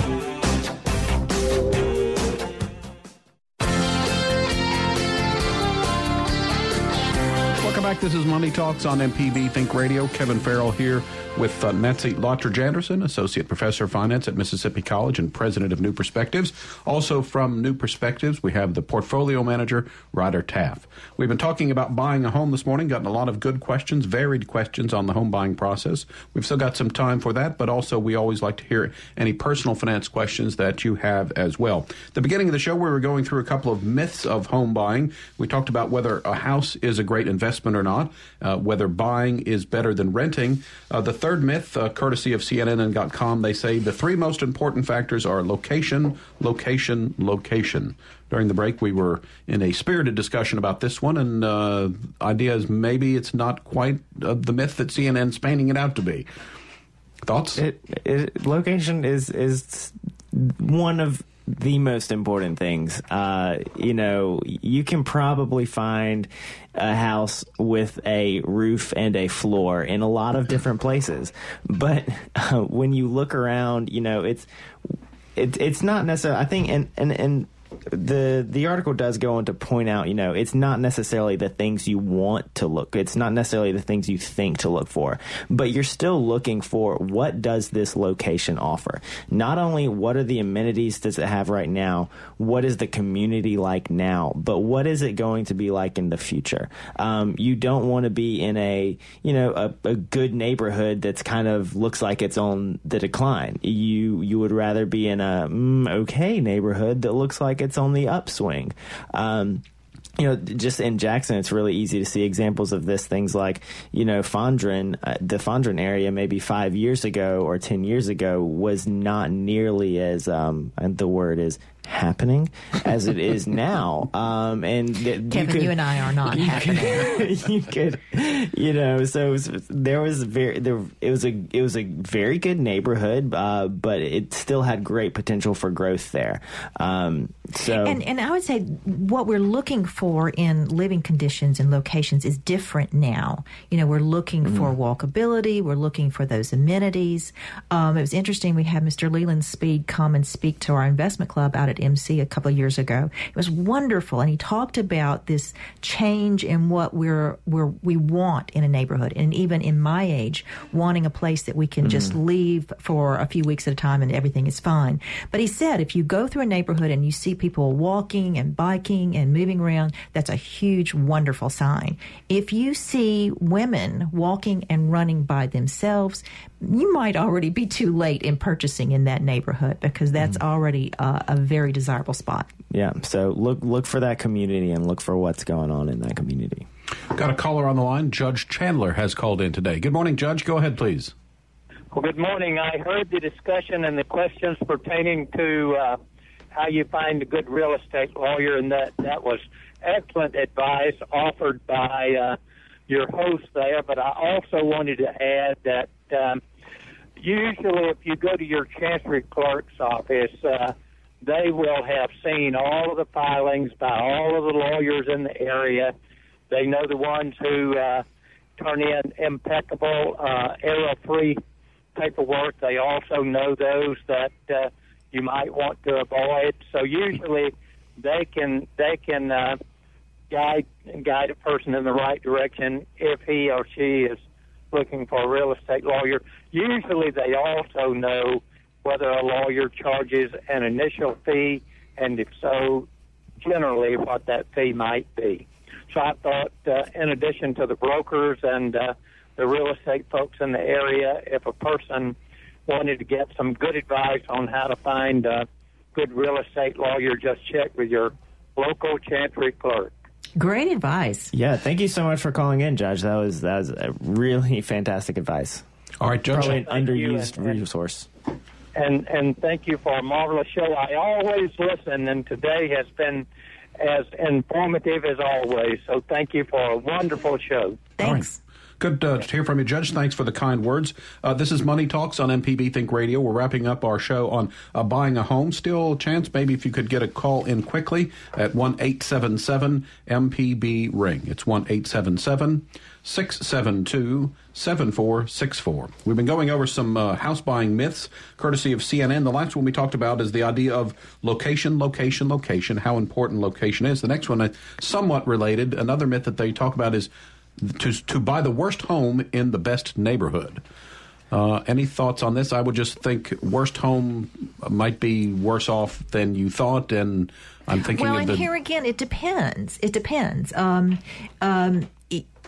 Back. This is Money Talks on MPB Think Radio. Kevin Farrell here with uh, Nancy Lottridge Anderson, Associate Professor of Finance at Mississippi College and President of New Perspectives. Also from New Perspectives, we have the Portfolio Manager, Ryder Taff. We've been talking about buying a home this morning, gotten a lot of good questions, varied questions on the home buying process. We've still got some time for that, but also we always like to hear any personal finance questions that you have as well. The beginning of the show, we were going through a couple of myths of home buying. We talked about whether a house is a great investment or not, uh, whether buying is better than renting. Uh, the third myth, uh, courtesy of CNN and .com, they say the three most important factors are location, location, location. During the break, we were in a spirited discussion about this one, and uh, idea is maybe it's not quite uh, the myth that CNN's painting it out to be. Thoughts? It, it, location is is one of the most important things. Uh, you know, you can probably find a house with a roof and a floor in a lot of different places, but uh, when you look around, you know, it's it, it's not necessarily. I think, and and and the the article does go on to point out, you know, it's not necessarily the things you want to look. It's not necessarily the things you think to look for, but you're still looking for what does this location offer? Not only what are the amenities does it have right now, what is the community like now, but what is it going to be like in the future? Um, you don't want to be in a you know a, a good neighborhood that's kind of looks like it's on the decline. You you would rather be in a mm, okay neighborhood that looks like it's on the upswing. Um, you know, just in Jackson, it's really easy to see examples of this. Things like, you know, Fondren, uh, the Fondren area, maybe five years ago or 10 years ago, was not nearly as, um, and the word is happening as it is now. Um, and th- Kevin, you, could, you and I are not you happening. Could, you could, you know, so was, there was very, there, it was a, it was a very good neighborhood, uh, but it still had great potential for growth there. Um, so, and and I would say what we're looking for in living conditions and locations is different now. You know, we're looking Mm-hmm. for walkability, we're looking for those amenities. Um, it was interesting. We had Mr. Leland Speed come and speak to our investment club out at MC a couple of years ago. It was wonderful, and he talked about this change in what we're we're we want in a neighborhood, and even in my age, wanting a place that we can just Mm-hmm. leave for a few weeks at a time and everything is fine. But he said if you go through a neighborhood and you see people walking and biking and moving around, that's a huge, wonderful sign. If you see women walking and running by themselves, you might already be too late in purchasing in that neighborhood because that's already uh, a very desirable spot. yeah. So look, look for that community and look for what's going on in that community. Got a caller on the line. Judge Chandler has called in today. Good morning, Judge. Go ahead, please. Well, good morning. I heard the discussion and the questions pertaining to uh, how you find a good real estate lawyer, and that that was excellent advice offered by uh, your host there. But I also wanted to add that um, usually, if you go to your chancery clerk's office, uh, they will have seen all of the filings by all of the lawyers in the area. They know the ones who uh, turn in impeccable, uh, error-free paperwork. They also know those that uh, you might want to avoid. So usually they can they can uh, guide guide a person in the right direction if he or she is looking for a real estate lawyer. Usually they also know whether a lawyer charges an initial fee, and if so, generally what that fee might be. So I thought, uh, in addition to the brokers and uh, the real estate folks in the area, if a person wanted to get some good advice on how to find a good real estate lawyer, just check with your local chancery clerk. Great advice. Yeah, thank you so much for calling in, Judge. That was that was a really fantastic advice. All right, Judge. Probably an Thank you, underused and- and- resource. and and thank you for a marvelous show. I always listen, and today has been as informative as always. So thank you for a wonderful show. Thanks. Good uh, to hear from you, Judge. Thanks for the kind words. Uh, this is Money Talks on MPB Think Radio. We're wrapping up our show on uh, buying a home. Still chance, maybe if you could get a call in quickly at 1 877 MPB Ring. It's 1 877 672 7464. We've been going over some uh, house buying myths courtesy of CNN. The last one we talked about is the idea of location, location, location, how important location is. The next one, uh, somewhat related, another myth that they talk about is to, to buy the worst home in the best neighborhood. Uh, any thoughts on this? I would just think worst home might be worse off than you thought, and I'm thinking well, of and the. here again, it depends. It depends. Um, um,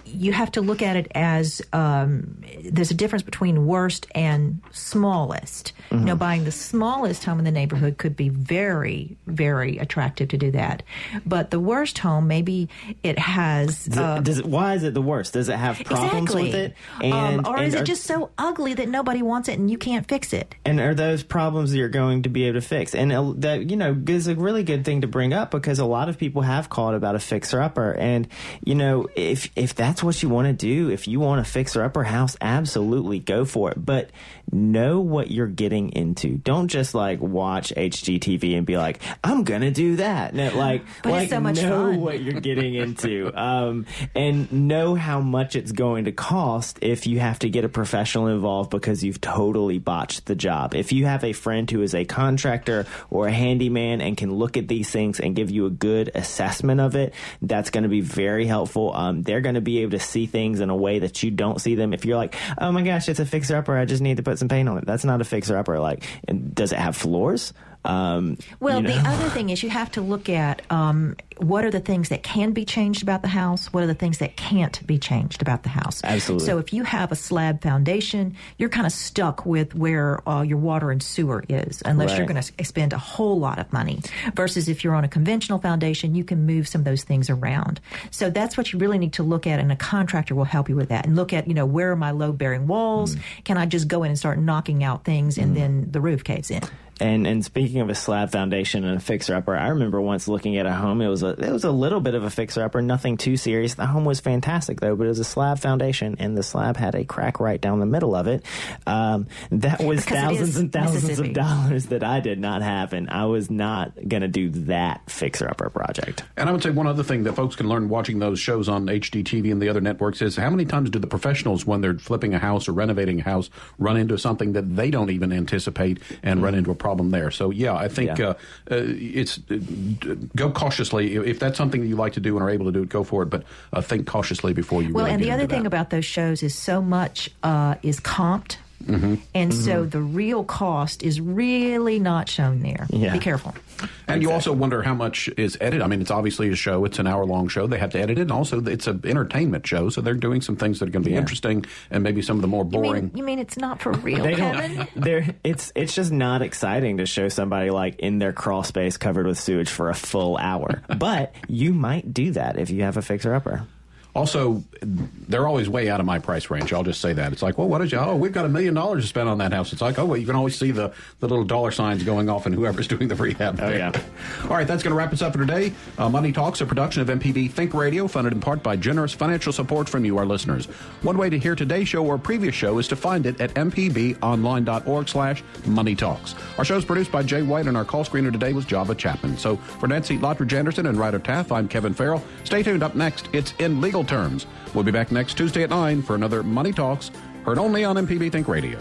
you have to look at it as um, there's a difference between worst and smallest. You know, buying the smallest home in the neighborhood could be very, very attractive to do that. But the worst home, maybe it has. Does, uh, does it, why is it the worst? Does it have problems exactly. with it? um, or and is it are- just so ugly that nobody wants it and you can't fix it? And are those problems that you're going to be able to fix? And uh, that, you know, is a really good thing to bring up because a lot of people have called about a fixer upper. And, you know, if, if that's what you want to do, if you want a fixer upper house, absolutely go for it. But know what you're getting into. Don't just like watch HGTV and be like, I'm going to do that. No, like, But like so know fun. what you're getting into. Um, and know how much it's going to cost if you have to get a professional involved because you've totally botched the job. If you have a friend who is a contractor or a handyman and can look at these things and give you a good assessment of it, that's going to be very helpful. Um, they're going to be able to see things in a way that you don't see them. If you're like, oh my gosh, it's a fixer upper, I just need to put some paint on it. That's not a fixer upper. Like, and does it have floors? Um, Well, you the other thing is you have to look at um, what are the things that can be changed about the house, what are the things that can't be changed about the house. Absolutely. So if you have a slab foundation, you're kind of stuck with where uh, your water and sewer is, unless you're going to spend a whole lot of money. Versus if you're on a conventional foundation, you can move some of those things around. So that's what you really need to look at, and a contractor will help you with that. And look at, you know, where are my load bearing walls? Mm. Can I just go in and start knocking out things, and then the roof caves in? And and speaking of a slab foundation and a fixer upper, I remember once looking at a home. It was a it was a little bit of a fixer upper, nothing too serious. The home was fantastic though, but it was a slab foundation, and the slab had a crack right down the middle of it. Um, that was Because thousands and thousands of dollars that I did not have, and I was not gonna do that fixer upper project. And I would say one other thing that folks can learn watching those shows on HGTV and the other networks is how many times do the professionals, when they're flipping a house or renovating a house, run into something that they don't even anticipate and run into a problem there? So, yeah, I think Yeah. Uh, uh, it's uh, go cautiously. If- If that's something that you like to do and are able to do it, go for it. But uh, think cautiously before you. Well, really and get the other thing that. about those shows is so much uh, is comped. Mhm. And so Mhm. the real cost is really not shown there. Yeah. Be careful. And you also wonder how much is edited. I mean, it's obviously a show; it's an hour-long show. They have to edit it, and also it's an entertainment show, so they're doing some things that are going to be Yeah. interesting, and maybe some of the more You boring. mean, you mean it's not for real, They Kevin? don't. It's it's just not exciting to show somebody like in their crawl space covered with sewage for a full hour. but you might do that if you have a fixer upper. Also, they're always way out of my price range. I'll just say that. It's like, well, what did you? Oh, we've got a million dollars to spend on that house. It's like, oh, well, you can always see the, the little dollar signs going off, and whoever's doing the rehab. Oh yeah. All right, that's going to wrap us up for today. Uh, Money Talks, a production of MPB Think Radio, funded in part by generous financial support from you, our listeners. One way to hear today's show or previous show is to find it at mpbonline.org/slash Money Talks. Our show is produced by Jay White, and our call screener today was Java Chapman. So for Nancy Lottridge Anderson and Ryder Taff, I'm Kevin Farrell. Stay tuned. Up next, it's in legal terms. We'll be back next Tuesday at 9 for another Money Talks, heard only on MPB Think Radio.